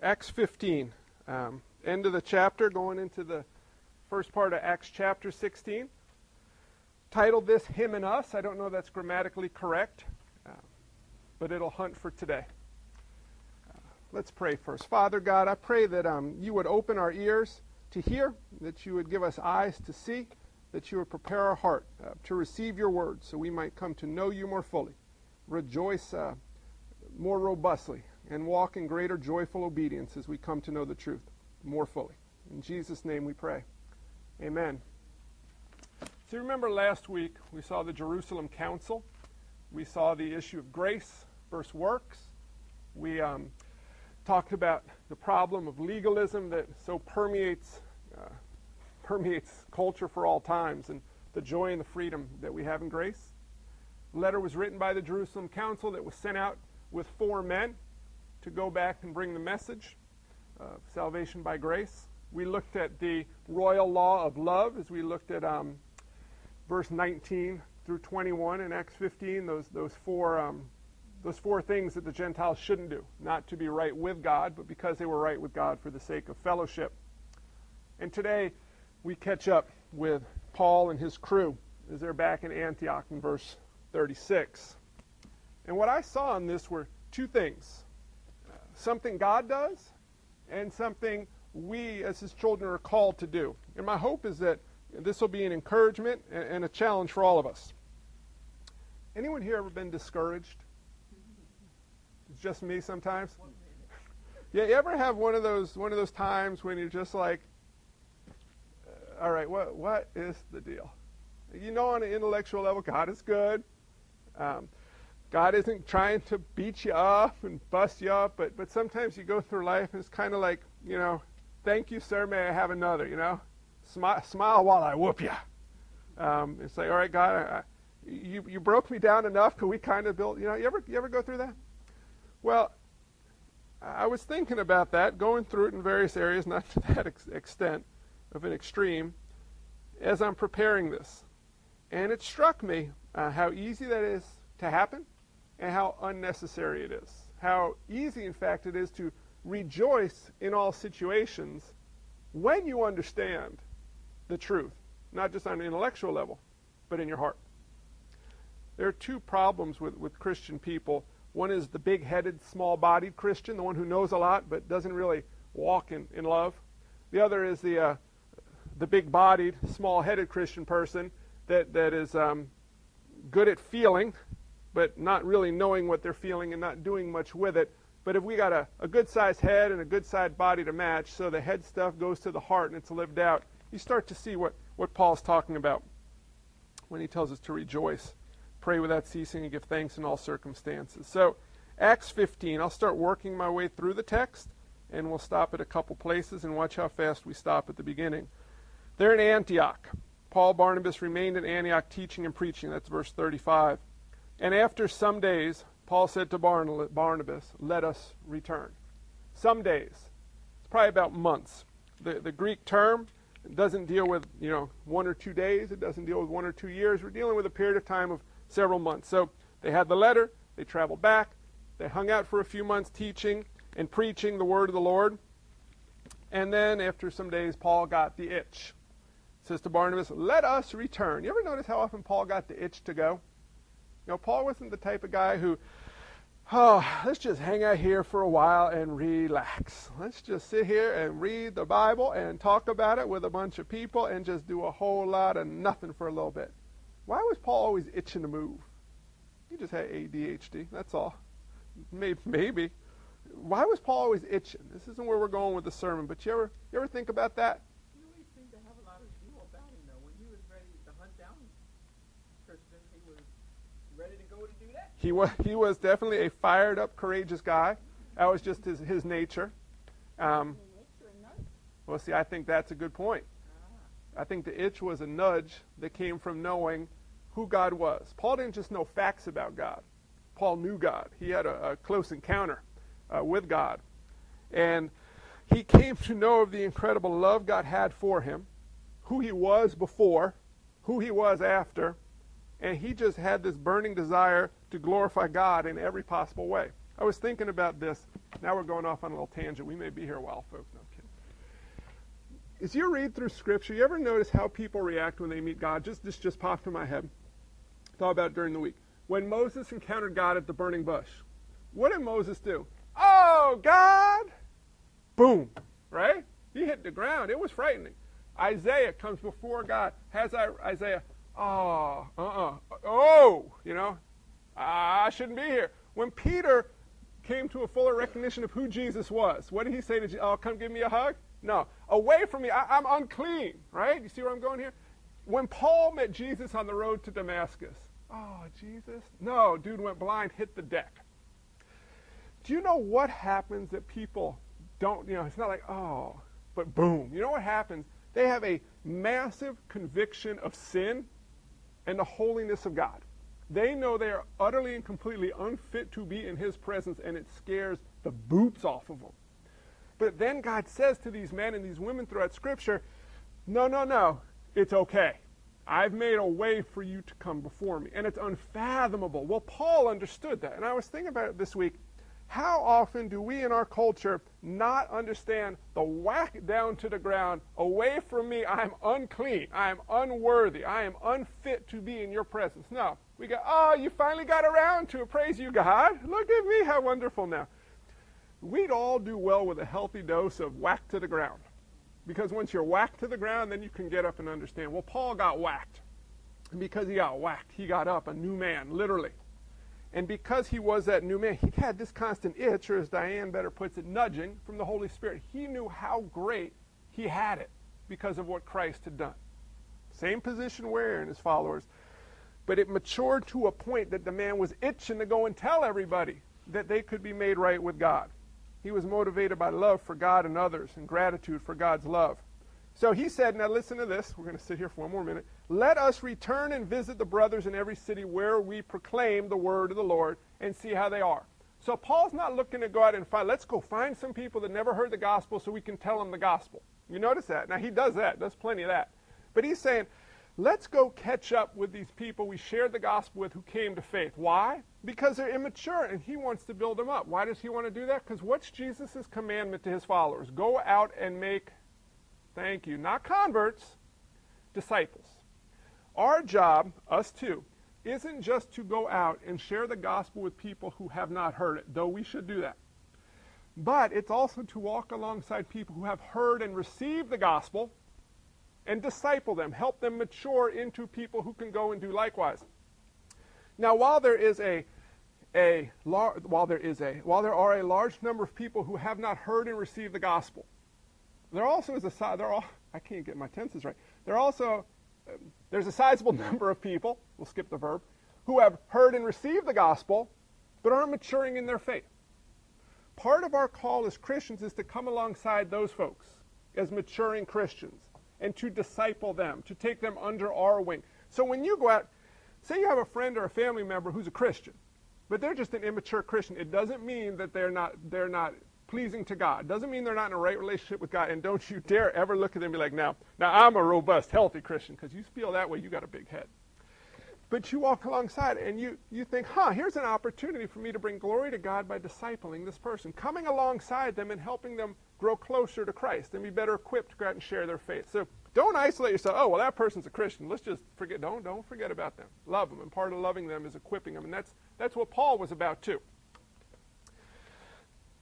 Acts 15, um, end of the chapter, going into the first part of Acts chapter 16. Titled this Him and Us. I don't know that's grammatically correct, uh, but it'll hunt for today. Uh, let's pray first. Father God, I pray that um, you would open our ears to hear, that you would give us eyes to see, that you would prepare our heart uh, to receive your word so we might come to know you more fully, rejoice uh, more robustly, and walk in greater joyful obedience as we come to know the truth more fully. In Jesus' name we pray. Amen. So remember last week we saw the Jerusalem Council. We saw the issue of grace versus works. We um, talked about the problem of legalism that so permeates uh, permeates culture for all times and the joy and the freedom that we have in grace. The letter was written by the Jerusalem Council that was sent out with four men to go back and bring the message of salvation by grace. We looked at the royal law of love as we looked at um, verse 19 through 21 in Acts 15. Those those four um, those four things that the Gentiles shouldn't do, not to be right with God, but because they were right with God for the sake of fellowship. And today we catch up with Paul and his crew as they're back in Antioch in verse 36. And what I saw in this were two things something God does and something we as his children are called to do. And my hope is that this will be an encouragement and a challenge for all of us. Anyone here ever been discouraged? It's just me sometimes. Yeah, you ever have one of those one of those times when you're just like, uh, all right, what what is the deal? You know, on an intellectual level, God is good. Um, God isn't trying to beat you up and bust you up, but, but sometimes you go through life and it's kind of like, you know, thank you, sir, may I have another, you know? Smile, smile while I whoop you. Um, it's like, all right, God, I, you, you broke me down enough. Could we kind of build, you know, you ever, you ever go through that? Well, I was thinking about that, going through it in various areas, not to that ex- extent of an extreme, as I'm preparing this. And it struck me uh, how easy that is to happen and how unnecessary it is. How easy, in fact, it is to rejoice in all situations when you understand the truth, not just on an intellectual level, but in your heart. There are two problems with, with Christian people. One is the big headed, small bodied Christian, the one who knows a lot but doesn't really walk in, in love. The other is the, uh, the big bodied, small headed Christian person that, that is um, good at feeling but not really knowing what they're feeling and not doing much with it. But if we got a, a good sized head and a good sized body to match, so the head stuff goes to the heart and it's lived out, you start to see what, what Paul's talking about when he tells us to rejoice, pray without ceasing, and give thanks in all circumstances. So, Acts 15, I'll start working my way through the text, and we'll stop at a couple places and watch how fast we stop at the beginning. They're in Antioch. Paul Barnabas remained in Antioch teaching and preaching. That's verse 35. And after some days, Paul said to Barnabas, Let us return. Some days. It's probably about months. The, the Greek term doesn't deal with, you know, one or two days. It doesn't deal with one or two years. We're dealing with a period of time of several months. So they had the letter, they traveled back, they hung out for a few months teaching and preaching the word of the Lord. And then after some days, Paul got the itch. Says to Barnabas, Let us return. You ever notice how often Paul got the itch to go? You know, Paul wasn't the type of guy who, oh, let's just hang out here for a while and relax. Let's just sit here and read the Bible and talk about it with a bunch of people and just do a whole lot of nothing for a little bit. Why was Paul always itching to move? He just had ADHD, that's all. Maybe. maybe. Why was Paul always itching? This isn't where we're going with the sermon, but you ever, you ever think about that? He was, he was definitely a fired up, courageous guy. That was just his, his nature. Um, well, see, I think that's a good point. I think the itch was a nudge that came from knowing who God was. Paul didn't just know facts about God, Paul knew God. He had a, a close encounter uh, with God. And he came to know of the incredible love God had for him, who he was before, who he was after, and he just had this burning desire to glorify God in every possible way. I was thinking about this. Now we're going off on a little tangent. We may be here a while, folks. No, I'm kidding. As you read through Scripture, you ever notice how people react when they meet God? Just this just popped in my head. Thought about during the week. When Moses encountered God at the burning bush, what did Moses do? Oh, God! Boom! Right? He hit the ground. It was frightening. Isaiah comes before God. Has Isaiah, oh, uh-uh, oh, you know, I shouldn't be here. When Peter came to a fuller recognition of who Jesus was, what did he say to Jesus? Oh, come give me a hug? No. Away from me. I, am unclean, right? You see where I'm going here? When Paul met Jesus on the road to Damascus, oh, Jesus? No, dude went blind, hit the deck. Do you know what happens that people don't, you know, it's not like, oh, but boom. You know what happens? They have a massive conviction of sin and the holiness of God. They know they are utterly and completely unfit to be in His presence, and it scares the boots off of them. But then God says to these men and these women throughout Scripture, No, no, no, it's okay. I've made a way for you to come before me. And it's unfathomable. Well, Paul understood that. And I was thinking about it this week. How often do we in our culture not understand the whack down to the ground, away from me, I am unclean, I am unworthy, I am unfit to be in your presence? No. We go, oh, you finally got around to it. Praise you, God. Look at me, how wonderful now. We'd all do well with a healthy dose of whack to the ground. Because once you're whacked to the ground, then you can get up and understand. Well, Paul got whacked. And because he got whacked, he got up a new man, literally. And because he was that new man, he had this constant itch, or as Diane better puts it, nudging from the Holy Spirit. He knew how great he had it because of what Christ had done. Same position we're in as followers. But it matured to a point that the man was itching to go and tell everybody that they could be made right with God. He was motivated by love for God and others and gratitude for God's love. So he said, now listen to this. We're going to sit here for one more minute. Let us return and visit the brothers in every city where we proclaim the word of the Lord and see how they are. So Paul's not looking to go out and find, let's go find some people that never heard the gospel so we can tell them the gospel. You notice that? Now he does that, does plenty of that. But he's saying, let's go catch up with these people we shared the gospel with who came to faith. Why? Because they're immature and he wants to build them up. Why does he want to do that? Because what's Jesus' commandment to his followers? Go out and make Thank you. Not converts, disciples. Our job, us too, isn't just to go out and share the gospel with people who have not heard it, though we should do that. But it's also to walk alongside people who have heard and received the gospel and disciple them, help them mature into people who can go and do likewise. Now, while there is a a while there is a while there are a large number of people who have not heard and received the gospel, there also is a there all I can't get my tenses right. There also there's a sizable number of people. We'll skip the verb who have heard and received the gospel, but aren't maturing in their faith. Part of our call as Christians is to come alongside those folks as maturing Christians and to disciple them, to take them under our wing. So when you go out, say you have a friend or a family member who's a Christian, but they're just an immature Christian, it doesn't mean that they're not they're not pleasing to God. Doesn't mean they're not in a right relationship with God. And don't you dare ever look at them and be like, now, now I'm a robust, healthy Christian, because you feel that way, you got a big head. But you walk alongside and you, you think, huh, here's an opportunity for me to bring glory to God by discipling this person, coming alongside them and helping them grow closer to Christ and be better equipped to go out and share their faith. So don't isolate yourself. Oh, well, that person's a Christian. Let's just forget. Don't, don't forget about them. Love them. And part of loving them is equipping them. And that's, that's what Paul was about, too.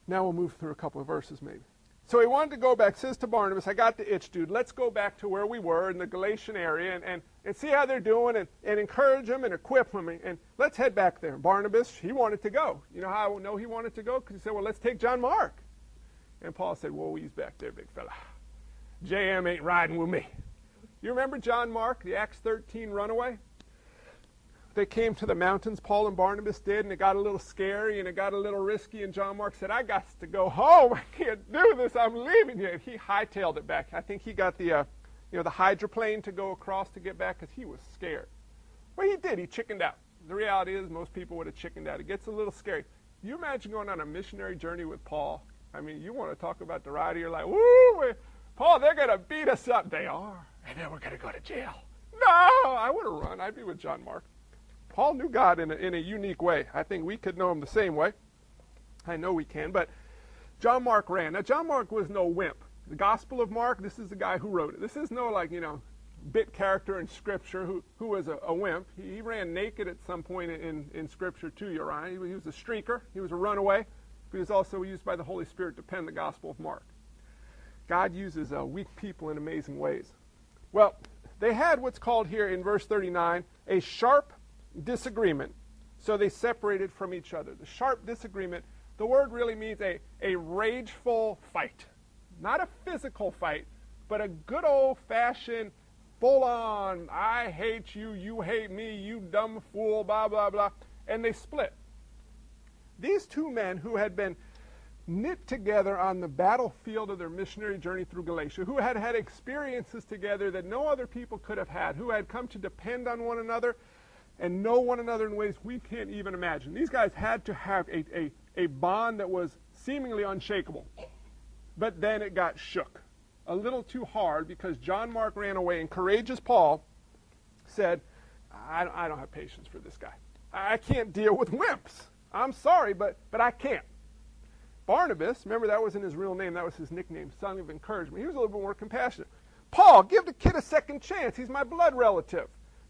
Now we'll move through a couple of verses maybe. So he wanted to go back, says to Barnabas, I got the itch, dude. Let's go back to where we were in the Galatian area and, and, and see how they're doing and, and encourage them and equip them. And, and let's head back there. Barnabas, he wanted to go. You know how I know he wanted to go? Because he said, well, let's take John Mark. And Paul said, whoa, he's back there, big fella. JM ain't riding with me. You remember John Mark, the Acts 13 runaway? they came to the mountains, Paul and Barnabas did, and it got a little scary and it got a little risky. And John Mark said, I got to go home. I can't do this. I'm leaving you. And he hightailed it back. I think he got the, uh, you know, the hydroplane to go across to get back because he was scared. Well, he did. He chickened out. The reality is most people would have chickened out. It gets a little scary. You imagine going on a missionary journey with Paul. I mean, you want to talk about the ride of your life. Woo! Paul, they're going to beat us up. They are. And then we're going to go to jail. No, I would have run. I'd be with John Mark. Paul knew God in a, in a unique way. I think we could know him the same way. I know we can, but John Mark ran. Now, John Mark was no wimp. The Gospel of Mark, this is the guy who wrote it. This is no, like, you know, bit character in Scripture who, who was a, a wimp. He, he, ran naked at some point in, in Scripture, too, Uriah. He, he was a streaker, he was a runaway. But was also used by the Holy Spirit to pen the Gospel of Mark. God uses uh, weak people in amazing ways. Well, they had what's called here in verse 39 a sharp disagreement. So they separated from each other. The sharp disagreement, the word really means a, a rageful fight. Not a physical fight, but a good old fashioned full on, I hate you, you hate me, you dumb fool, blah, blah, blah. And they split. These two men who had been knit together on the battlefield of their missionary journey through Galatia, who had had experiences together that no other people could have had, who had come to depend on one another and know one another in ways we can't even imagine. These guys had to have a, a, a bond that was seemingly unshakable. But then it got shook a little too hard because John Mark ran away, and courageous Paul said, I, I don't have patience for this guy. I can't deal with wimps. I'm sorry, but, but I can't. Barnabas, remember that wasn't his real name, that was his nickname, son of encouragement. He was a little bit more compassionate. Paul, give the kid a second chance. He's my blood relative.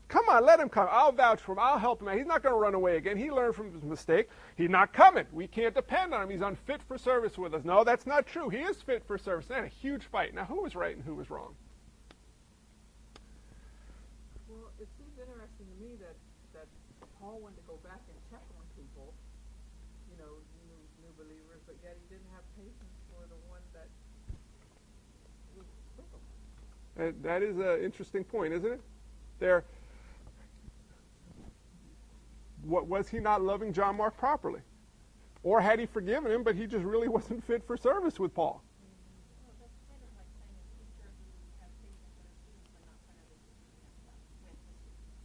Come on, let him come. I'll vouch for him. I'll help him out. He's not going to run away again. He learned from his mistake. He's not coming. We can't depend on him. He's unfit for service with us. No, that's not true. He is fit for service. They had a huge fight. Now, who was right and who was wrong? Well, it seems interesting to me that, that Paul wanted to go back and check on people, you know, new, new believers, but yet he didn't have patience for the one that was with that is an interesting point, isn't it? There what, was he not loving John Mark properly? Or had he forgiven him, but he just really wasn't fit for service with Paul?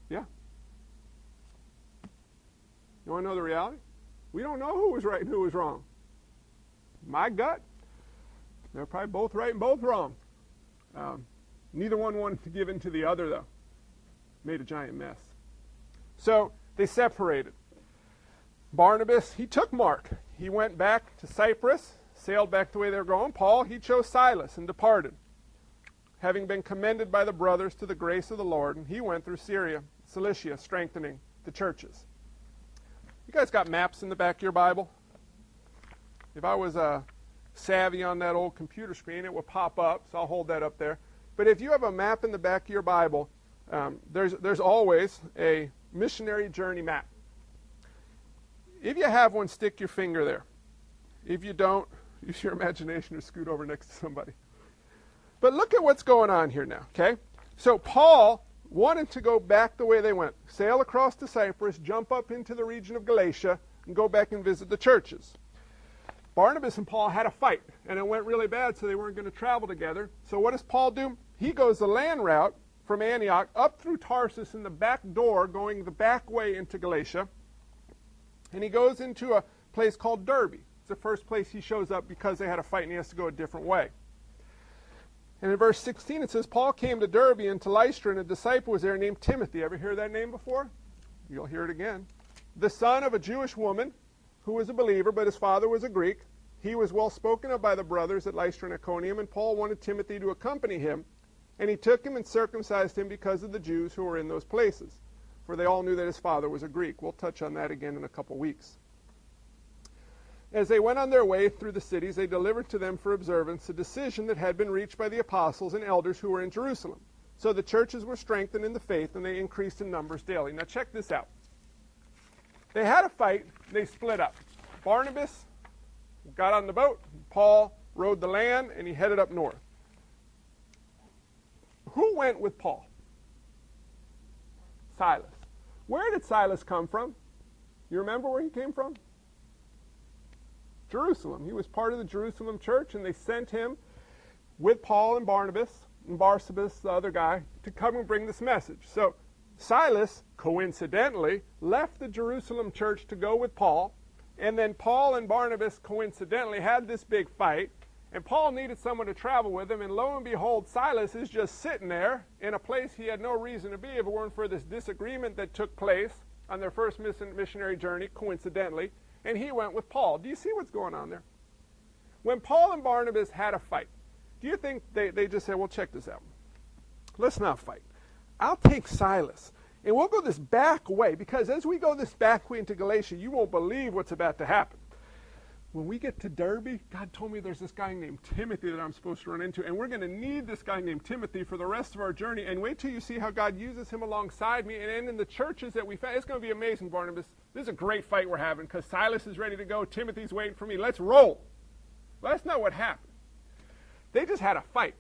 Yeah. You want to know the reality? We don't know who was right and who was wrong. My gut, they're probably both right and both wrong. Um, neither one wanted to give in to the other, though. Made a giant mess. So, they separated. Barnabas, he took Mark. He went back to Cyprus, sailed back the way they were going. Paul, he chose Silas and departed, having been commended by the brothers to the grace of the Lord. And he went through Syria, Cilicia, strengthening the churches. You guys got maps in the back of your Bible? If I was uh, savvy on that old computer screen, it would pop up, so I'll hold that up there. But if you have a map in the back of your Bible, um, there's, there's always a missionary journey map. If you have one, stick your finger there. If you don't, use your imagination or scoot over next to somebody. But look at what's going on here now, okay? So Paul wanted to go back the way they went sail across to Cyprus, jump up into the region of Galatia, and go back and visit the churches. Barnabas and Paul had a fight, and it went really bad, so they weren't going to travel together. So what does Paul do? He goes the land route from Antioch up through Tarsus in the back door, going the back way into Galatia. And he goes into a place called Derbe. It's the first place he shows up because they had a fight and he has to go a different way. And in verse 16 it says, Paul came to Derbe and to Lystra, and a disciple was there named Timothy. Ever hear that name before? You'll hear it again. The son of a Jewish woman who was a believer, but his father was a Greek. He was well spoken of by the brothers at Lystra and Iconium, and Paul wanted Timothy to accompany him and he took him and circumcised him because of the Jews who were in those places, for they all knew that his father was a Greek. We'll touch on that again in a couple weeks. As they went on their way through the cities, they delivered to them for observance a decision that had been reached by the apostles and elders who were in Jerusalem. So the churches were strengthened in the faith and they increased in numbers daily. Now, check this out. They had a fight, they split up. Barnabas got on the boat, Paul rode the land, and he headed up north. Who went with Paul? Silas. Where did Silas come from? You remember where he came from? Jerusalem. He was part of the Jerusalem church, and they sent him with Paul and Barnabas and Barsabbas, the other guy, to come and bring this message. So Silas, coincidentally, left the Jerusalem church to go with Paul, and then Paul and Barnabas coincidentally had this big fight, and Paul needed someone to travel with him, and lo and behold, Silas is just sitting there in a place he had no reason to be if it weren't for this disagreement that took place on their first missionary journey, coincidentally. and he went with Paul. Do you see what's going on there? When Paul and Barnabas had a fight, do you think they, they just said, well, check this out? Let's not fight. I'll take Silas. And we'll go this back way because as we go this back way into Galatia, you won't believe what's about to happen. When we get to Derbe, God told me there's this guy named Timothy that I'm supposed to run into, and we're going to need this guy named Timothy for the rest of our journey. And wait till you see how God uses him alongside me. And in the churches that we found, it's going to be amazing, Barnabas. This is a great fight we're having because Silas is ready to go. Timothy's waiting for me. Let's roll. Well, that's not what happened. They just had a fight.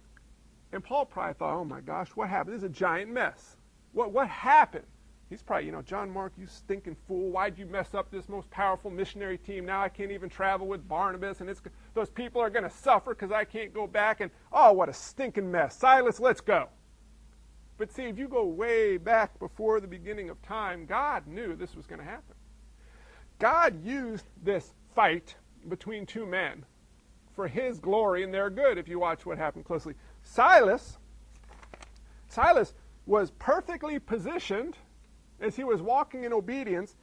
And Paul probably thought, oh my gosh, what happened? This is a giant mess. What, what happened? He's probably, you know, John Mark, you stinking fool. Why'd you mess up this most powerful missionary team? Now I can't even travel with Barnabas, and it's, those people are going to suffer because I can't go back. And oh, what a stinking mess. Silas, let's go. But see, if you go way back before the beginning of time, God knew this was going to happen. God used this fight between two men for his glory and their good, if you watch what happened closely. Silas, Silas was perfectly positioned as he was walking in obedience,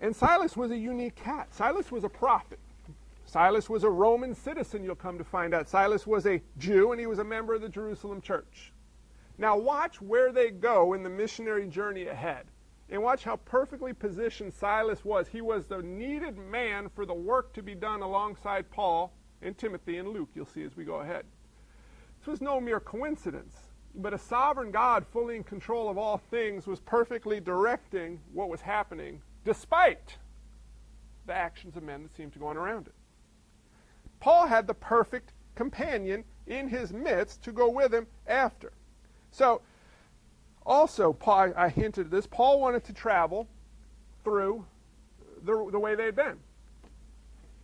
and Silas was a unique cat. Silas was a prophet. Silas was a Roman citizen, you'll come to find out. Silas was a Jew, and he was a member of the Jerusalem church. Now, watch where they go in the missionary journey ahead. And watch how perfectly positioned Silas was. He was the needed man for the work to be done alongside Paul and Timothy and Luke, you'll see as we go ahead. This was no mere coincidence, but a sovereign God, fully in control of all things, was perfectly directing what was happening, despite the actions of men that seemed to go on around it. Paul had the perfect companion in his midst to go with him after. So, also, Paul, I hinted at this, Paul wanted to travel through the, the way they had been.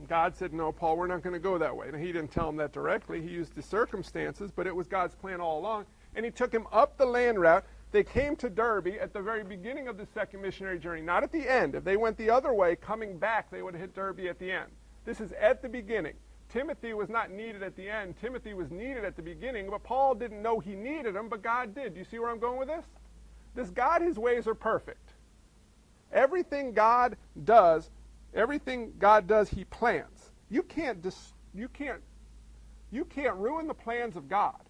God said, No, Paul, we're not going to go that way. And he didn't tell him that directly. He used the circumstances, but it was God's plan all along. And he took him up the land route. They came to Derbe at the very beginning of the second missionary journey, not at the end. If they went the other way, coming back, they would have hit Derbe at the end. This is at the beginning. Timothy was not needed at the end. Timothy was needed at the beginning, but Paul didn't know he needed him, but God did. Do you see where I'm going with this? This God, his ways are perfect. Everything God does Everything God does, He plans. You can't dis- you can't you can't ruin the plans of God,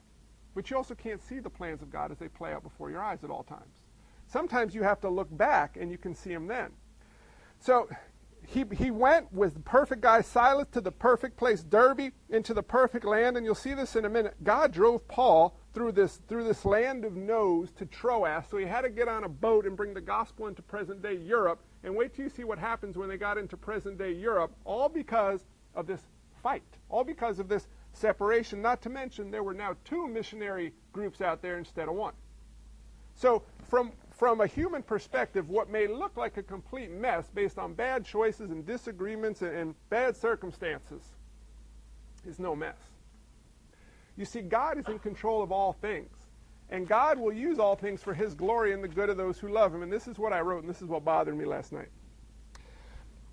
but you also can't see the plans of God as they play out before your eyes at all times. Sometimes you have to look back and you can see them then. So he, he went with the perfect guy Silas to the perfect place, Derbe, into the perfect land, and you'll see this in a minute. God drove Paul through this through this land of no's to Troas, so he had to get on a boat and bring the gospel into present day Europe and wait till you see what happens when they got into present day Europe, all because of this fight, all because of this separation. Not to mention, there were now two missionary groups out there instead of one. So, from, from a human perspective, what may look like a complete mess based on bad choices and disagreements and, and bad circumstances is no mess. You see, God is in control of all things. And God will use all things for his glory and the good of those who love him. And this is what I wrote, and this is what bothered me last night.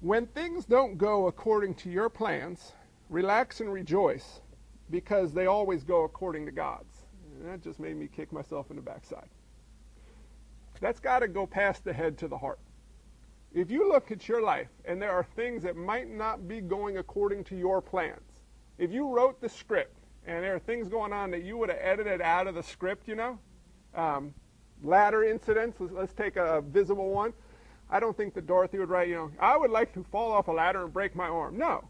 When things don't go according to your plans, relax and rejoice because they always go according to God's. And that just made me kick myself in the backside. That's got to go past the head to the heart. If you look at your life and there are things that might not be going according to your plans, if you wrote the script and there are things going on that you would have edited out of the script, you know. Um, ladder incidents, let's, let's take a visible one. I don't think that Dorothy would write, you know, I would like to fall off a ladder and break my arm. No.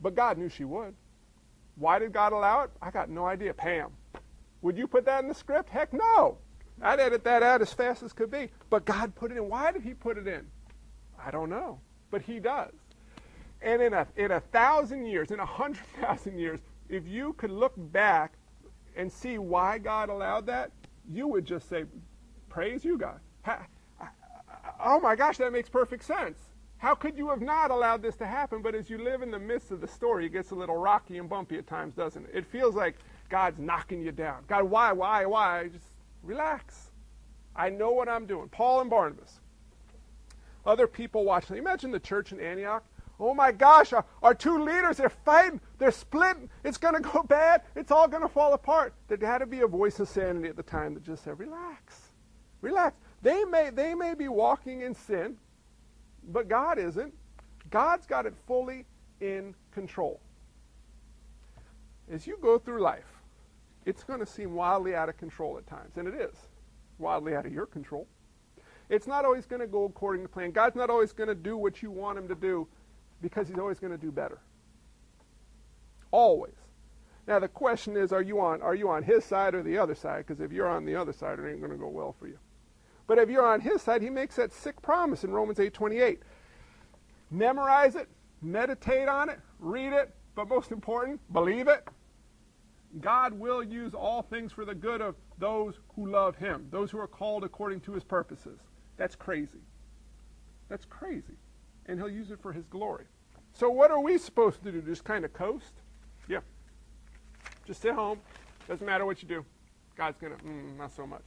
But God knew she would. Why did God allow it? I got no idea. Pam. Would you put that in the script? Heck no. I'd edit that out as fast as could be. But God put it in. Why did He put it in? I don't know. But He does. And in a, in a thousand years, in a hundred thousand years, if you could look back and see why God allowed that, you would just say, Praise you, God. Oh my gosh, that makes perfect sense. How could you have not allowed this to happen? But as you live in the midst of the story, it gets a little rocky and bumpy at times, doesn't it? It feels like God's knocking you down. God, why, why, why? Just relax. I know what I'm doing. Paul and Barnabas. Other people watching. Imagine the church in Antioch. Oh my gosh, our, our two leaders, they're fighting, they're splitting, it's going to go bad, it's all going to fall apart. There had to be a voice of sanity at the time that just said, relax, relax. They may, they may be walking in sin, but God isn't. God's got it fully in control. As you go through life, it's going to seem wildly out of control at times, and it is wildly out of your control. It's not always going to go according to plan. God's not always going to do what you want him to do because he's always going to do better. Always. Now the question is, are you on are you on his side or the other side? Because if you're on the other side, it ain't going to go well for you. But if you're on his side, he makes that sick promise in Romans 8:28. Memorize it, meditate on it, read it, but most important, believe it. God will use all things for the good of those who love him, those who are called according to his purposes. That's crazy. That's crazy. And he'll use it for his glory. So what are we supposed to do? Just kind of coast? Yeah. Just sit home. Doesn't matter what you do. God's going to, mm, not so much.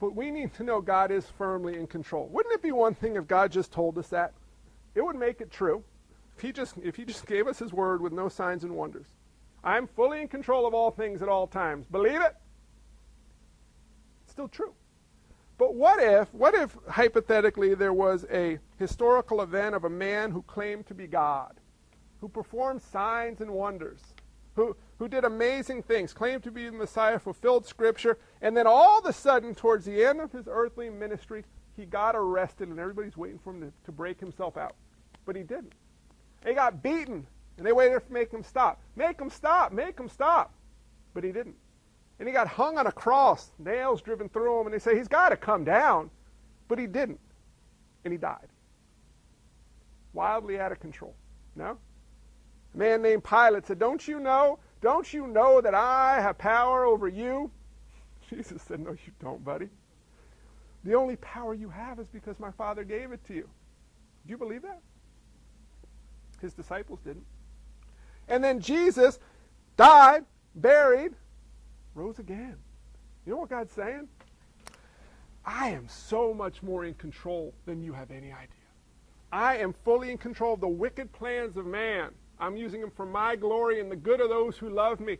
But we need to know God is firmly in control. Wouldn't it be one thing if God just told us that? It would make it true. If he just if he just gave us his word with no signs and wonders. I'm fully in control of all things at all times. Believe it? It's still true. But what if, what if hypothetically there was a historical event of a man who claimed to be God, who performed signs and wonders, who, who did amazing things, claimed to be the Messiah, fulfilled Scripture, and then all of a sudden, towards the end of his earthly ministry, he got arrested and everybody's waiting for him to, to break himself out. But he didn't. He got beaten, and they waited to make him stop. Make him stop, make him stop. But he didn't. And he got hung on a cross, nails driven through him, and they say, he's got to come down. But he didn't. And he died. Wildly out of control. No? A man named Pilate said, Don't you know? Don't you know that I have power over you? Jesus said, No, you don't, buddy. The only power you have is because my Father gave it to you. Do you believe that? His disciples didn't. And then Jesus died, buried, rose again. You know what God's saying? I am so much more in control than you have any idea. I am fully in control of the wicked plans of man. I'm using them for my glory and the good of those who love me.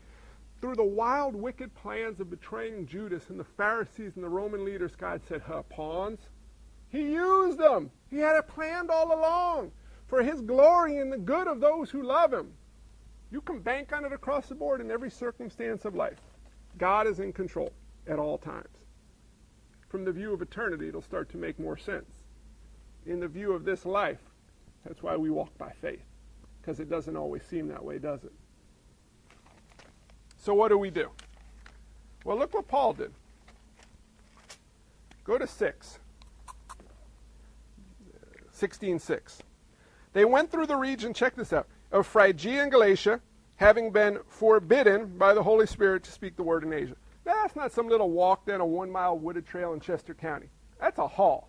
Through the wild, wicked plans of betraying Judas and the Pharisees and the Roman leaders, God said, huh, pawns. He used them. He had it planned all along for his glory and the good of those who love him. You can bank on it across the board in every circumstance of life. God is in control at all times. From the view of eternity, it'll start to make more sense. In the view of this life, that's why we walk by faith, because it doesn't always seem that way, does it? So, what do we do? Well, look what Paul did. Go to 6. 16:6. They went through the region, check this out, of Phrygia and Galatia, having been forbidden by the Holy Spirit to speak the word in Asia. That's not some little walk down a one mile wooded trail in Chester County. That's a haul.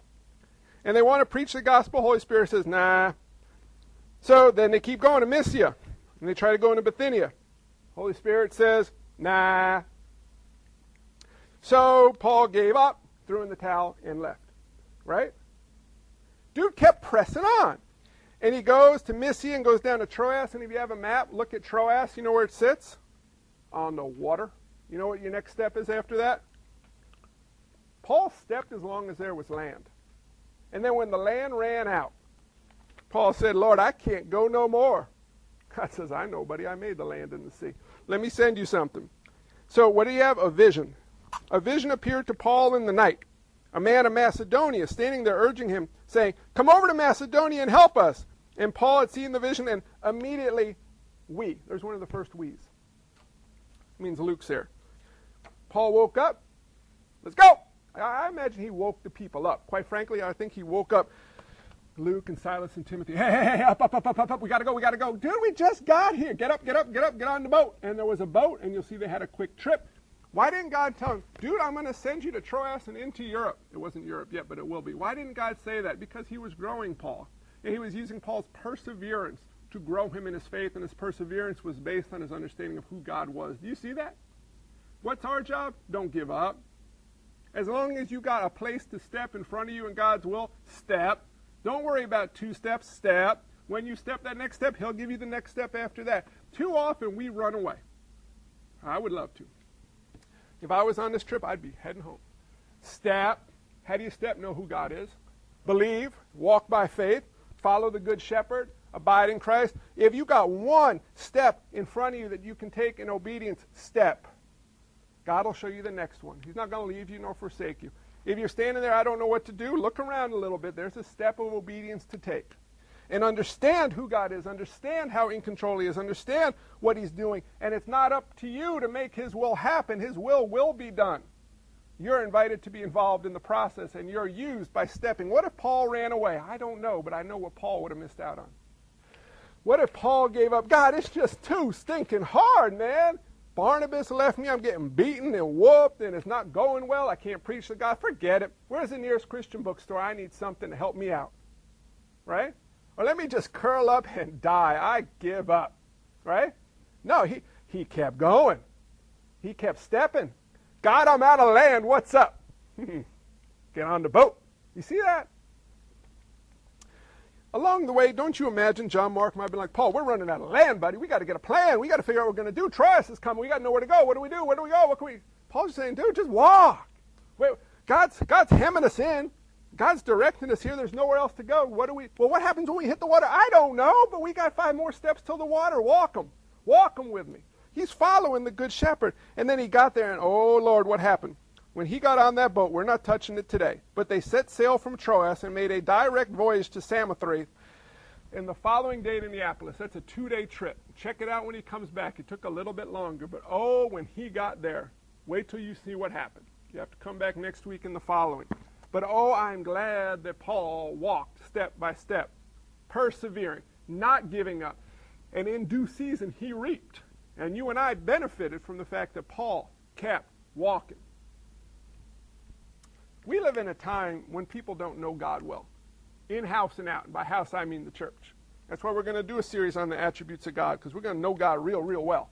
And they want to preach the gospel. Holy Spirit says, nah. So then they keep going to Mysia. And they try to go into Bithynia. Holy Spirit says, nah. So Paul gave up, threw in the towel, and left. Right? Dude kept pressing on. And he goes to Mysia and goes down to Troas. And if you have a map, look at Troas. You know where it sits? On the water. You know what your next step is after that? Paul stepped as long as there was land. And then when the land ran out, Paul said, Lord, I can't go no more. God says, I know, buddy. I made the land and the sea. Let me send you something. So, what do you have? A vision. A vision appeared to Paul in the night. A man of Macedonia standing there urging him, saying, Come over to Macedonia and help us. And Paul had seen the vision, and immediately we. There's one of the first we's. It means Luke's there. Paul woke up. Let's go. I imagine he woke the people up. Quite frankly, I think he woke up Luke and Silas and Timothy. Hey, hey, hey, up, up, up, up, up, up. We got to go, we got to go. Dude, we just got here. Get up, get up, get up, get on the boat. And there was a boat, and you'll see they had a quick trip. Why didn't God tell him, dude, I'm going to send you to Troas and into Europe? It wasn't Europe yet, but it will be. Why didn't God say that? Because he was growing Paul. And he was using Paul's perseverance to grow him in his faith, and his perseverance was based on his understanding of who God was. Do you see that? What's our job? Don't give up. As long as you got a place to step in front of you in God's will, step. Don't worry about two steps, step. When you step that next step, He'll give you the next step after that. Too often we run away. I would love to. If I was on this trip, I'd be heading home. Step. How do you step? Know who God is. Believe. Walk by faith. follow the Good Shepherd, abide in Christ, if you got one step in front of you that you can take in obedience, step. God will show you the next one. He's not going to leave you nor forsake you. If you're standing there, I don't know what to do, look around a little bit. There's a step of obedience to take. And understand who God is, understand how in control He is, understand what He's doing. And it's not up to you to make His will happen. His will will be done. You're invited to be involved in the process, and you're used by stepping. What if Paul ran away? I don't know, but I know what Paul would have missed out on. What if Paul gave up? God, it's just too stinking hard, man. Barnabas left me. I'm getting beaten and whooped, and it's not going well. I can't preach to God. Forget it. Where's the nearest Christian bookstore? I need something to help me out. Right? Or let me just curl up and die. I give up. Right? No, he, he kept going. He kept stepping. God, I'm out of land. What's up? Get on the boat. You see that? Along the way, don't you imagine John Mark might been like, Paul, we're running out of land, buddy. We got to get a plan. We got to figure out what we're going to do. Troas is coming. We got nowhere to go. What do we do? Where do we go? What can we? Paul's saying, dude, just walk. Wait, God's God's hemming us in. God's directing us here. There's nowhere else to go. What do we? Well, what happens when we hit the water? I don't know, but we got five more steps till the water. Walk them. Walk them with me. He's following the good shepherd. And then he got there, and oh Lord, what happened? When he got on that boat, we're not touching it today, but they set sail from Troas and made a direct voyage to Samothrace. And the following day to Neapolis. That's a two-day trip. Check it out when he comes back. It took a little bit longer, but oh, when he got there, wait till you see what happened. You have to come back next week and the following. But oh, I'm glad that Paul walked step by step, persevering, not giving up. And in due season, he reaped. And you and I benefited from the fact that Paul kept walking. We live in a time when people don't know God well, in house and out. And by house, I mean the church. That's why we're going to do a series on the attributes of God, because we're going to know God real, real well.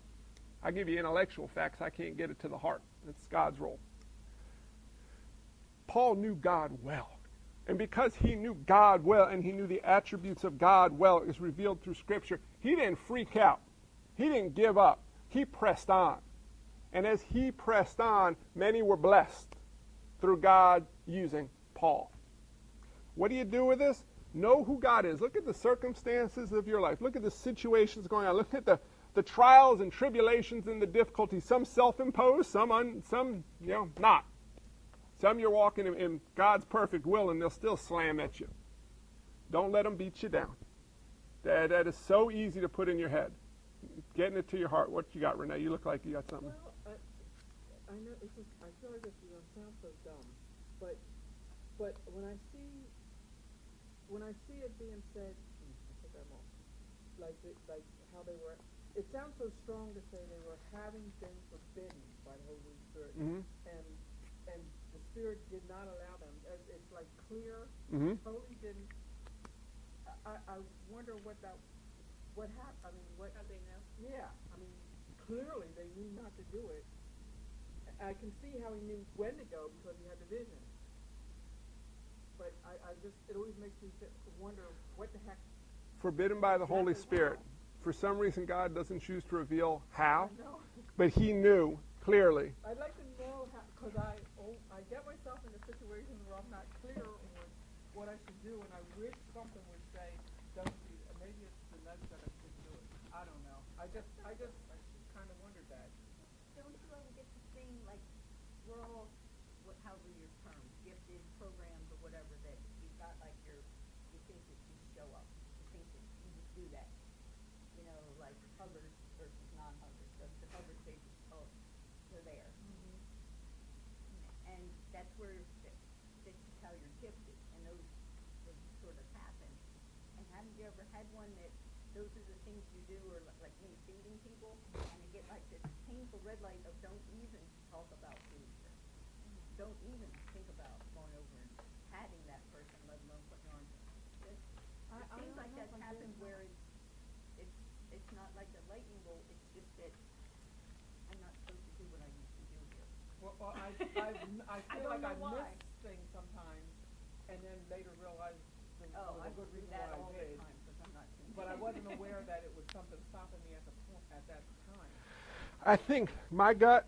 I give you intellectual facts, I can't get it to the heart. That's God's role. Paul knew God well. And because he knew God well and he knew the attributes of God well, is revealed through Scripture, he didn't freak out. He didn't give up. He pressed on. And as he pressed on, many were blessed through God using Paul. What do you do with this? Know who God is. Look at the circumstances of your life. Look at the situations going on. Look at the, the trials and tribulations and the difficulties. Some self-imposed, some un, some you know not. Some you're walking in, in God's perfect will and they'll still slam at you. Don't let them beat you down. That, that is so easy to put in your head. Getting it to your heart. What you got, Renee? You look like you got something. Well, I, I know it's just, I feel like this is gonna sound so dumb, but but when I see when I see it being said, hmm, I put that off, like the, like how they were. It sounds so strong to say they were having been forbidden by the Holy Spirit, Mhm. and and the Spirit did not allow them. It's, it's like clear, Mhm. totally didn't. I, I wonder what that what happened. I mean, what? How they know? Yeah, I mean, clearly they knew not to do it. I can see how he knew when to go because he had the vision. But I, I just, it always makes me wonder what the heck. Forbidden by the Holy Spirit. For some reason, God doesn't choose to reveal how, but He knew clearly. I'd like to know how, because I, oh, I get myself in a situation where I'm not clear on what I should do, and I wish something would say, don't do that. Maybe it's the nudge that I should do it. I don't know. I just, I just, I kind of wondered that. Don't you ever get the thing like all, what, however your term, gifted programs or whatever that you've got like your, you think that you show up, you think that you just do that. You know, like Hubbard versus non-Hubbard, the, the Hubbard they oh, they're there. And that's where, that, that's how you're gifted, and those, those sort of happen. And haven't you ever had one that those are the things you do, or li- like me feeding people, and they get like this painful red light of don't even talk about. Don't even think about going over and patting that person, let alone putting on. It, I- it I seems don't like know that's I'm happened doing where it's, it's, it's not like a lightning bolt, it's just that I'm not supposed to do what I used to do here. Well, well I, I, I I feel don't like I know why. miss things sometimes, and then later realize there Oh, was I a good do reason that why all I did. the time, cause I'm not. But I wasn't aware that it was something stopping me at the point, at that time. I think my gut,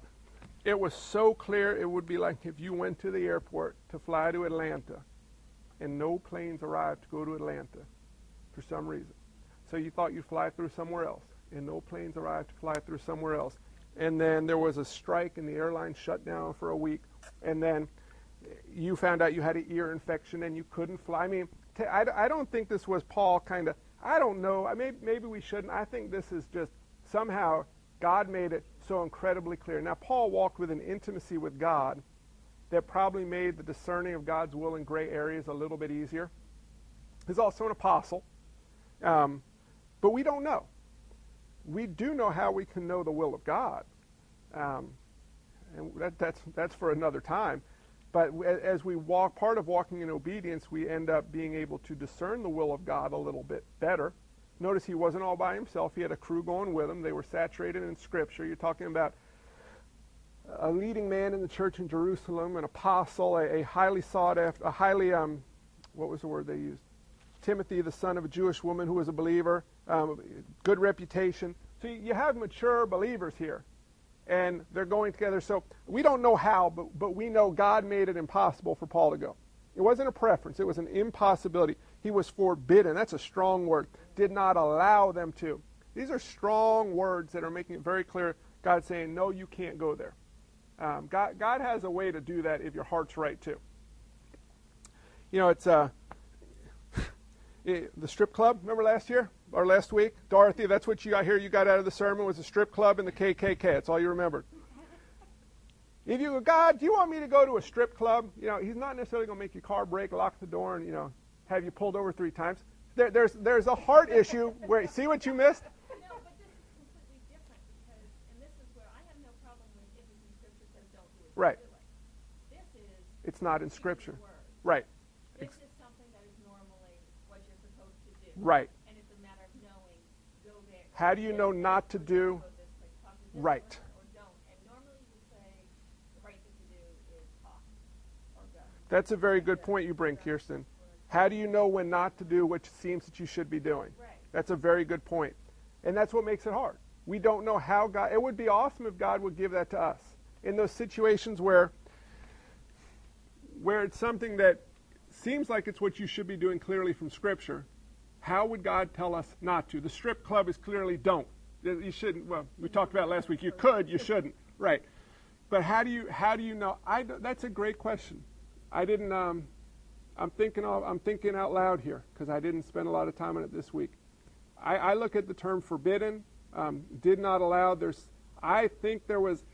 it was so clear it would be like if you went to the airport to fly to Atlanta and no planes arrived to go to Atlanta. for some reason. So you thought you'd fly through somewhere else, and no planes arrived to fly through somewhere else. And then there was a strike, and the airline shut down for a week. And then you found out you had an ear infection, and you couldn't fly. I mean, t- I, I don't think this was Paul kind of. I don't know. I may, maybe we shouldn't. I think this is just somehow God made it so incredibly clear. Now, Paul walked with an intimacy with God that probably made the discerning of God's will in gray areas a little bit easier. He's also an apostle, um, but we don't know. We do know how we can know the will of God, um, and that, that's that's for another time. But as we walk, part of walking in obedience, we end up being able to discern the will of God a little bit better. Notice he wasn't all by himself. He had a crew going with him. They were saturated in Scripture. You're talking about a leading man in the church in Jerusalem, an apostle, a, a highly sought after, a highly, um, what was the word they used? Timothy, the son of a Jewish woman who was a believer, um, good reputation. So you have mature believers here, and they're going together. So we don't know how, but, but we know God made it impossible for Paul to go. It wasn't a preference, it was an impossibility. He was forbidden. That's a strong word. Did not allow them to. These are strong words that are making it very clear God saying, no, you can't go there. Um, God, God has a way to do that if your heart's right, too. You know, it's uh, it, the strip club. Remember last year or last week? Dorothy, that's what you got here. You got out of the sermon was the strip club and the KKK. That's all you remembered. If you go, God, do you want me to go to a strip club? You know, He's not necessarily going to make your car break, lock the door, and you know, have you pulled over three times. There, there's there's a heart issue where see what you missed. No, but this is completely different because, and this is where I have no problem with if it's in scripture says don't do it. Right. Do it. This is. It's not in Scripture. Right. This is something that is normally what you're supposed to do. Right. And it's a matter of knowing, go there. How do you know not to do? This place, talk to this Right. person, Or don't. And normally you say the right thing to do is talk or go. That's a very good point you bring, Kirsten. How do you know when not to do what seems that you should be doing? Right. That's a very good point. And that's what makes it hard. We don't know how God, it would be awesome if God would give that to us. In those situations where, where it's something that seems like it's what you should be doing clearly from Scripture, how would God tell us not to? The strip club is clearly don't. You shouldn't, well, we talked about last week. You could, you shouldn't. Right. But how do you, how do you know? I, that's a great question. I didn't, um, I'm thinking, of, I'm thinking out loud here because I didn't spend a lot of time on it this week. I, I look at the term forbidden, um, did not allow. There's, I think there was,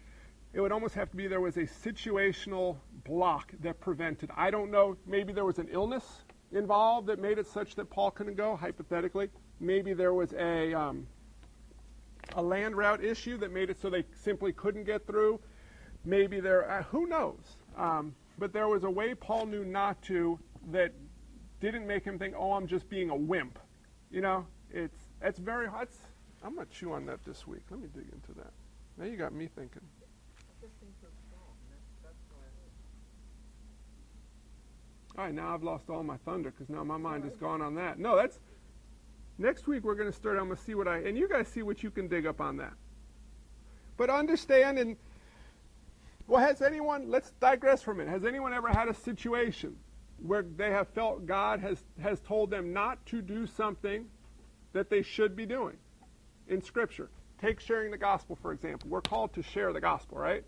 it would almost have to be there was a situational block that prevented. I don't know. Maybe there was an illness involved that made it such that Paul couldn't go. Hypothetically, maybe there was a um, a land route issue that made it so they simply couldn't get through. Maybe there, uh, who knows? Um, but there was a way Paul knew not to that didn't make him think, "Oh, I'm just being a wimp." You know, it's it's very hard. I'm gonna chew on that this week. Let me dig into that. Now you got me thinking. It just seems so strong. That's, that's why. All right, now I've lost all my thunder because now my mind is gone on that. No, that's next week. We're going to start. I'm going to see what I and you guys see what you can dig up on that. But understand and well, has anyone? Let's digress for a minute. Has anyone ever had a situation where they have felt God has has told them not to do something that they should be doing in Scripture? Take sharing the gospel for example. We're called to share the gospel, right?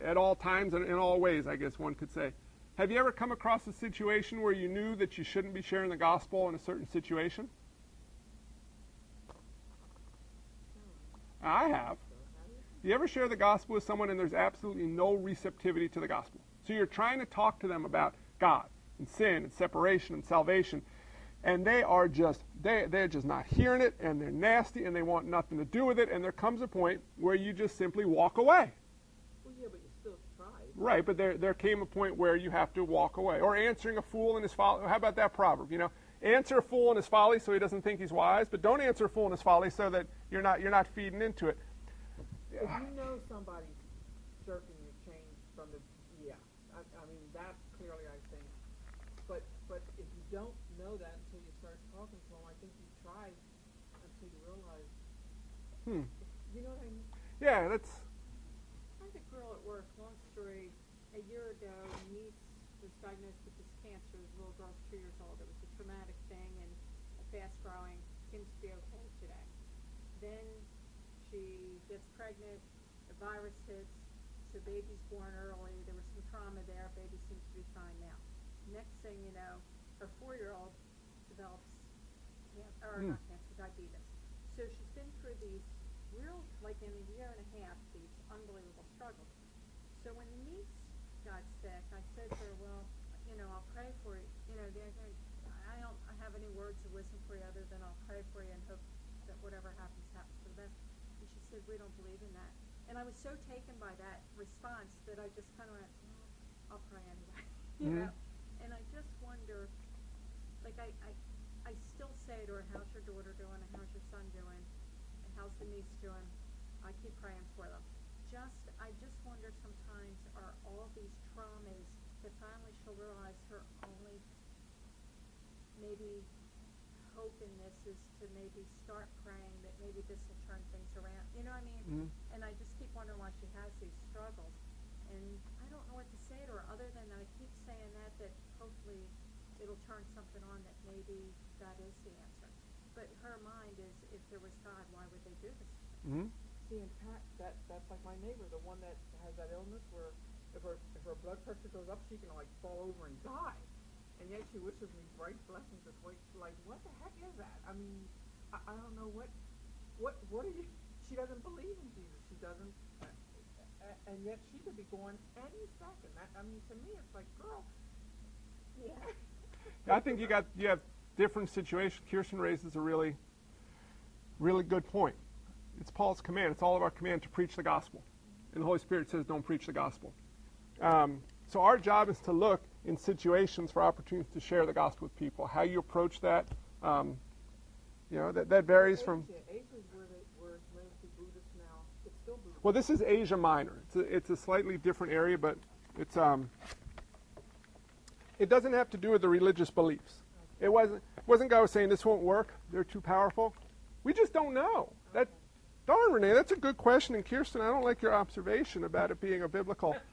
At all times and in all ways, I guess one could say. Have you ever come across a situation where you knew that you shouldn't be sharing the gospel in a certain situation? I have. You ever share the gospel with someone and there's absolutely no receptivity to the gospel? So you're trying to talk to them about God and sin and separation and salvation, and they are just they they're just not hearing it and they're nasty and they want nothing to do with it and there comes a point where you just simply walk away. Well, yeah, but you still tried. Right, but there there came a point where you have to walk away. Or answering a fool in his folly. How about that proverb? You know, answer a fool in his folly so he doesn't think he's wise, but don't answer a fool in his folly so that you're not you're not feeding into it. If you know somebody's jerking your chain from the, yeah, I, I mean that clearly I think. But but if you don't know that until you start talking to them, I think you tried until you realize. Hmm. You know what I mean? Yeah, that's I had a girl at work, long story, a year ago, niece was diagnosed with this cancer, this little girl, two years old. It was a traumatic thing, and a fast growing, seems to be okay today. Then she gets pregnant, the virus hits, so baby's born early, there was some trauma there, baby seems to be fine now. Next thing you know, her four-year-old develops can- or Hmm. not cancer, diabetes. So she's been through these real, like in a year and a half, these unbelievable struggles. So when the niece got sick, I said to her, well, you know, I'll pray for you. You know, they're going I don't have any words of wisdom for you other than I'll pray for you and hope that whatever happens, happens for the best. And she said, we don't believe in that. And I was so taken by that response that I just kind of went, I'll pray anyway. you know? And I just wonder, like I, I, I still say to her, how's your daughter doing and how's your son doing? And how's the niece doing? I keep praying for them. Just, I just wonder sometimes are all these traumas that finally she'll realize her only maybe hope in this is to maybe start praying that maybe this will turn things around. You know what I mean? Mhm. And I just keep wondering why she has these struggles. And I don't know what to say to her other than I keep saying that, that hopefully it'll turn something on that maybe that is the answer. But her mind is, if there was God, why would they do this? hmm See, in fact, that, that's like my neighbor, the one that has that illness where if her, if her blood pressure goes up, she can like fall over and die. And yet she wishes me bright blessings this week. Like, what the heck is that? I mean, I, I don't know what, what, what are you, she doesn't believe in Jesus. She doesn't, uh, and yet she could be going any second. That, I mean, to me, it's like, girl, Yeah. I think you got you have different situations. Kirsten raises a really, really good point. It's Paul's command. It's all of our command to preach the gospel, and the Holy Spirit says, "Don't preach the gospel." Um, so our job is to look in situations for opportunities to share the gospel with people. How you approach that, um, you know, that, that varies from. Asia, Asia's where, they, where it's mostly Buddhist now. It's still Buddhist. Well, this is Asia Minor. It's a, it's a slightly different area, but it's um, it doesn't have to do with the religious beliefs. It wasn't wasn't God was saying this won't work. They're too powerful. We just don't know. That darn Renee, that's a good question. And Kirsten, I don't like your observation about it being a biblical.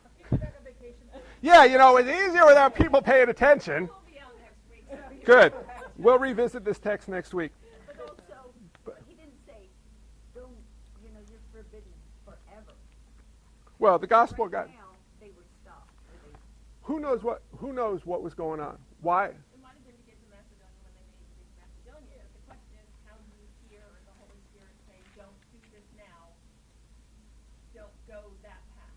Yeah, you know, it's easier without people paying attention. We'll be out next week, so you- Good. We'll revisit this text next week. But also, he didn't say, don't, you know, you're forbidden forever. Well, the gospel got. now, they were stopped, they Who knows what? Who knows what was going on? Why? It might have been to get to Macedonia when they made it to Macedonia. But the question is, how do you hear the Holy Spirit say, don't do this now, don't go that path?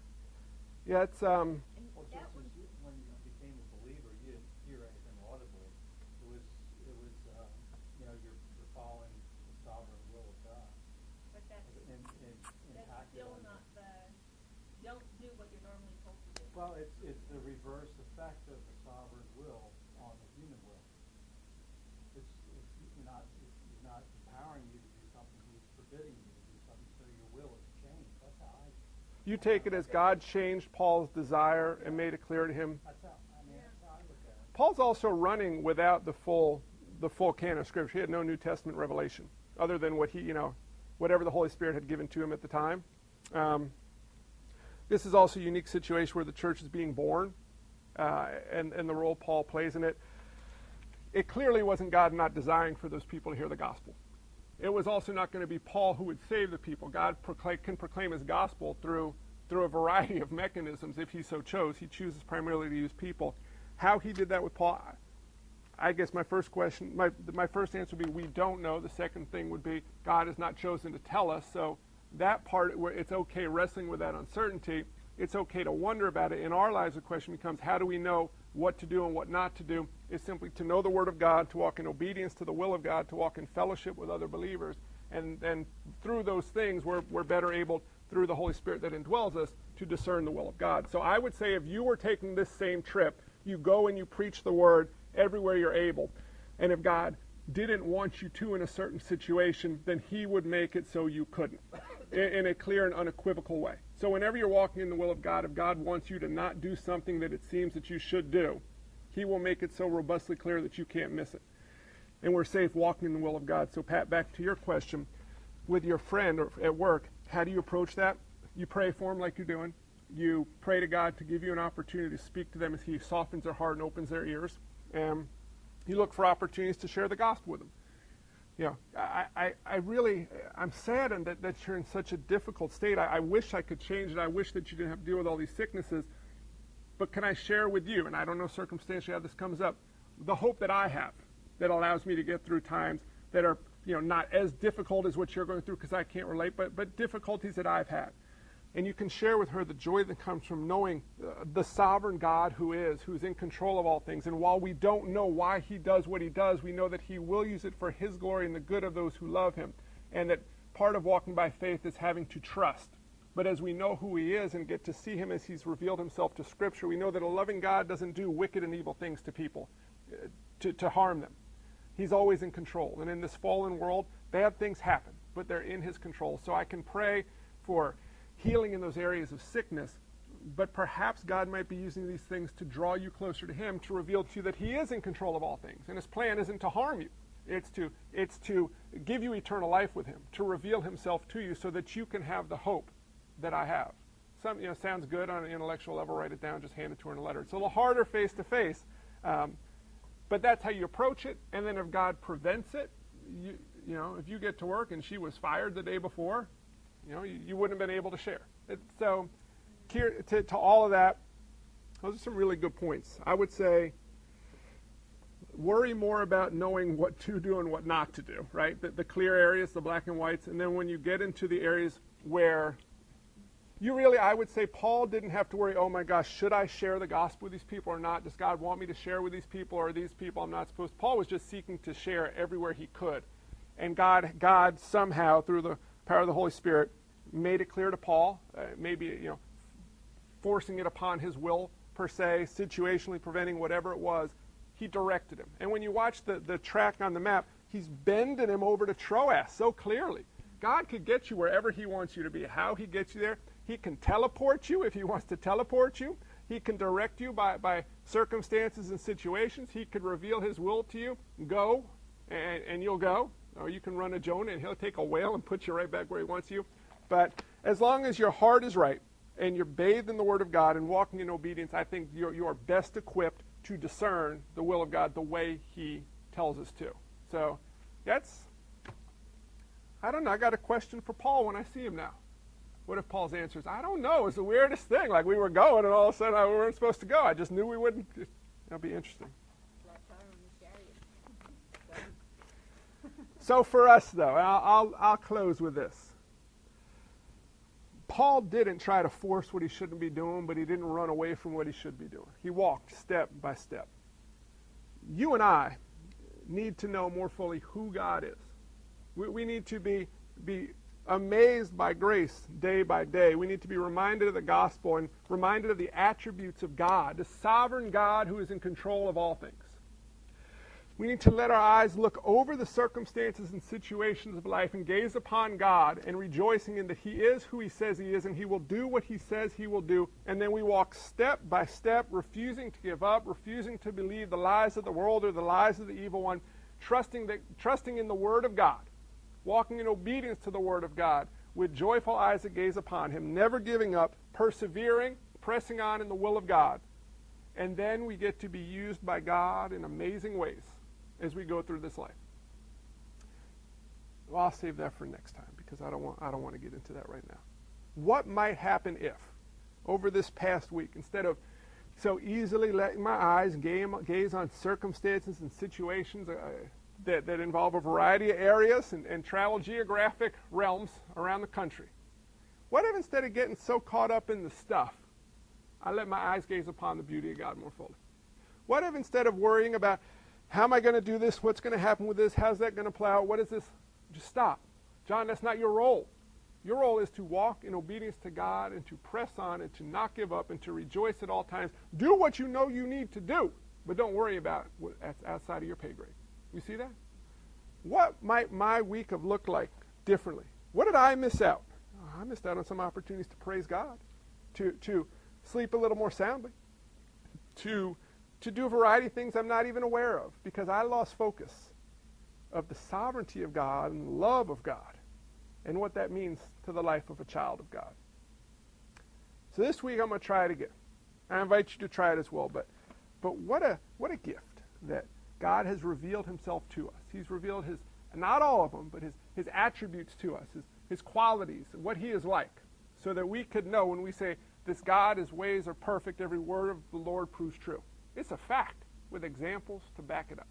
Yeah, it's um. And Well, that just was, as you, when you became a believer, you didn't hear anything audibly. It was, it was, uh, you know, you're, you're following the sovereign will of God. But that's, In, in, that's impacted still on not the, don't do what you're normally told to do. Well, it's, it's the reverse effect of the sovereign will on the human will. It's, it's, you're not, it's, he's not empowering you to do something, he's forbidding you to do something, so your will is changed. That's how I, You take it as God changed Paul's desire and made it clear to him. Paul's also running without the full the full canon of scripture. He had no New Testament revelation other than what he, you know, whatever the Holy Spirit had given to him at the time. Um, this is also a unique situation where the church is being born, uh, and and the role Paul plays in it. It clearly wasn't God not desiring for those people to hear the gospel. It was also not going to be Paul who would save the people. God can proclaim his gospel through through a variety of mechanisms if he so chose. He chooses primarily to use people. How he did that with Paul, I guess my first question, my my first answer would be we don't know. The second thing would be God has not chosen to tell us. So that part where it's okay wrestling with that uncertainty. It's okay to wonder about it. In our lives, the question becomes how do we know what to do and what not to do? Is simply to know the Word of God, to walk in obedience to the will of God, to walk in fellowship with other believers, and and through those things, we're we're better able through the Holy Spirit that indwells us to discern the will of God. So I would say if you were taking this same trip, you go and you preach the Word everywhere you're able, and if God didn't want you to in a certain situation, then He would make it so you couldn't in, in a clear and unequivocal way. So whenever you're walking in the will of God, if God wants you to not do something that it seems that you should do, He will make it so robustly clear that you can't miss it. And we're safe walking in the will of God. So, Pat, back to your question with your friend or at work, how do you approach that? You pray for them like you're doing. You pray to God to give you an opportunity to speak to them as He softens their heart and opens their ears. And you look for opportunities to share the gospel with them. You know, I, I, I really, I'm saddened that, that you're in such a difficult state. I, I wish I could change it. I wish that you didn't have to deal with all these sicknesses. But can I share with you, and I don't know circumstantially how this comes up, the hope that I have that allows me to get through times that are, you know, not as difficult as what you're going through because I can't relate, but, but difficulties that I've had. And you can share with her the joy that comes from knowing uh, the sovereign God who is, who's in control of all things. And while we don't know why he does what he does, we know that he will use it for his glory and the good of those who love him. And that part of walking by faith is having to trust. But as we know who he is and get to see him as he's revealed himself to Scripture, we know that a loving God doesn't do wicked and evil things to people uh, to, to harm them. He's always in control. And in this fallen world, bad things happen, but they're in his control. So I can pray for healing in those areas of sickness, but perhaps God might be using these things to draw you closer to Him, to reveal to you that He is in control of all things. And His plan isn't to harm you, it's to, it's to give you eternal life with Him, to reveal Himself to you so that you can have the hope that I have. Some, you know, sounds good on an intellectual level, write it down, just hand it to her in a letter. It's a little harder face to face, um, but that's how you approach it. And then if God prevents it, you, you know, if you get to work and she was fired the day before, you know, you, you wouldn't have been able to share. It, so, to, to all of that, those are some really good points. I would say worry more about knowing what to do and what not to do, right? The, the clear areas, the black and whites, and then when you get into the areas where you really, I would say Paul didn't have to worry, oh my gosh, should I share the gospel with these people or not? Does God want me to share with these people or these people I'm not supposed to? Paul was just seeking to share everywhere he could. And God, God somehow, through the power of the Holy Spirit, made it clear to Paul, uh, maybe, you know, forcing it upon his will per se, situationally preventing whatever it was, he directed him. And when you watch the, the track on the map, he's bending him over to Troas so clearly. God could get you wherever he wants you to be. How he gets you there, he can teleport you if he wants to teleport you. He can direct you by, by circumstances and situations. He could reveal his will to you. Go, and, and you'll go. Or you can run a Jonah and he'll take a whale and put you right back where he wants you. But as long as your heart is right and you're bathed in the Word of God and walking in obedience, I think you're, you are best equipped to discern the will of God the way He tells us to. So that's, I don't know. I got a question for Paul when I see him now. What if Paul's answer is, I don't know. It's the weirdest thing. Like we were going and all of a sudden we weren't supposed to go. I just knew we wouldn't. That'll be interesting. So for us, though, I'll, I'll, I'll close with this. Paul didn't try to force what he shouldn't be doing, but he didn't run away from what he should be doing. He walked step by step. You and I need to know more fully who God is. We, we need to be, be amazed by grace day by day. We need to be reminded of the gospel and reminded of the attributes of God, the sovereign God who is in control of all things. We need to let our eyes look over the circumstances and situations of life and gaze upon God and rejoicing in that He is who He says He is and He will do what He says He will do. And then we walk step by step, refusing to give up, refusing to believe the lies of the world or the lies of the evil one, trusting, that, trusting in the Word of God, walking in obedience to the Word of God with joyful eyes that gaze upon Him, never giving up, persevering, pressing on in the will of God. And then we get to be used by God in amazing ways as we go through this life. Well, I'll save that for next time because I don't want I don't want to get into that right now. What might happen if over this past week instead of so easily letting my eyes gaze on circumstances and situations uh, that, that involve a variety of areas and, and travel geographic realms around the country. What if instead of getting so caught up in the stuff, I let my eyes gaze upon the beauty of God more fully? What if instead of worrying about how am I going to do this? What's going to happen with this? How's that going to play out? What is this? Just stop. John, that's not your role. Your role is to walk in obedience to God and to press on and to not give up and to rejoice at all times. Do what you know you need to do, but don't worry about what's outside of your pay grade. You see that? What might my week have looked like differently? What did I miss out? Oh, I missed out on some opportunities to praise God, to, to sleep a little more soundly, to to do a variety of things I'm not even aware of because I lost focus of the sovereignty of God and love of God and what that means to the life of a child of God. So this week I'm going to try it again. I invite you to try it as well, but but what a what a gift that God has revealed himself to us. He's revealed his not all of them, but his, his attributes to us, his, his qualities, what he is like, so that we could know when we say, This God, his ways are perfect, every word of the Lord proves true. It's a fact with examples to back it up.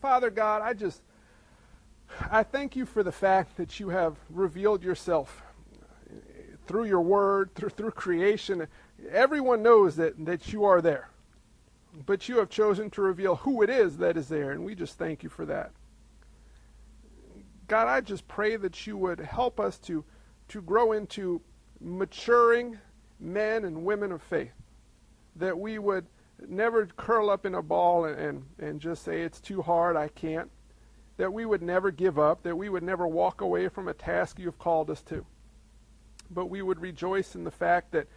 Father God, I just, I thank you for the fact that you have revealed yourself through your word, through, through creation. Everyone knows that, that you are there. But you have chosen to reveal who it is that is there, and we just thank you for that. God, I just pray that you would help us to, to grow into maturing men and women of faith. That we would never curl up in a ball and, and, and just say, it's too hard, I can't. That we would never give up, that we would never walk away from a task you've called us to. But we would rejoice in the fact that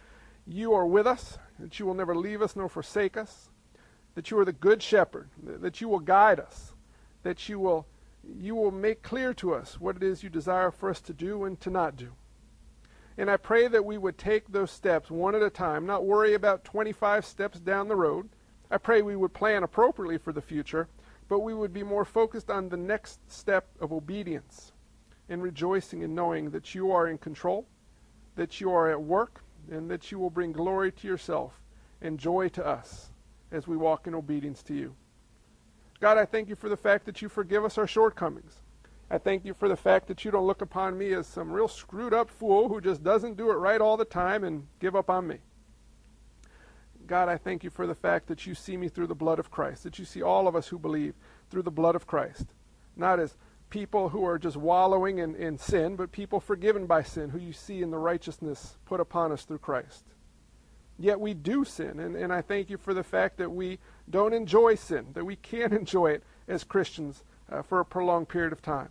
you are with us, that you will never leave us nor forsake us, that you are the good shepherd, that you will guide us, that you will you will make clear to us what it is you desire for us to do and to not do. And I pray that we would take those steps one at a time, not worry about 25 steps down the road. I pray we would plan appropriately for the future, but we would be more focused on the next step of obedience and rejoicing in knowing that you are in control, that you are at work, and that you will bring glory to yourself and joy to us as we walk in obedience to you. God, I thank you for the fact that you forgive us our shortcomings. I thank you for the fact that you don't look upon me as some real screwed up fool who just doesn't do it right all the time and give up on me. God, I thank you for the fact that you see me through the blood of Christ, that you see all of us who believe through the blood of Christ, not as people who are just wallowing in, in sin, but people forgiven by sin, who you see in the righteousness put upon us through Christ. Yet we do sin, and, and I thank you for the fact that we don't enjoy sin, that we can't enjoy it as Christians uh, for a prolonged period of time,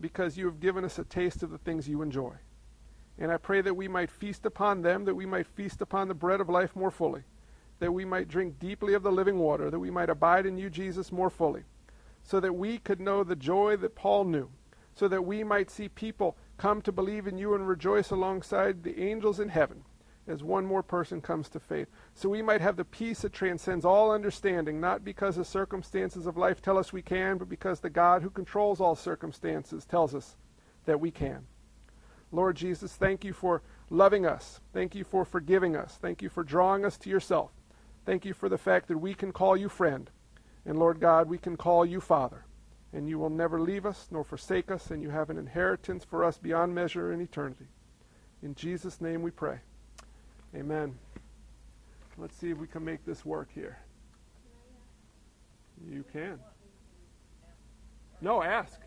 because you have given us a taste of the things you enjoy. And I pray that we might feast upon them, that we might feast upon the bread of life more fully, that we might drink deeply of the living water, that we might abide in you, Jesus, more fully, so that we could know the joy that Paul knew, so that we might see people come to believe in you and rejoice alongside the angels in heaven as one more person comes to faith. So we might have the peace that transcends all understanding, not because the circumstances of life tell us we can, but because the God who controls all circumstances tells us that we can. Lord Jesus, thank you for loving us. Thank you for forgiving us. Thank you for drawing us to yourself. Thank you for the fact that we can call you friend. And Lord God, we can call you Father. And you will never leave us nor forsake us, and you have an inheritance for us beyond measure in eternity. In Jesus' name we pray. Amen. Let's see if we can make this work here. You can. No, ask.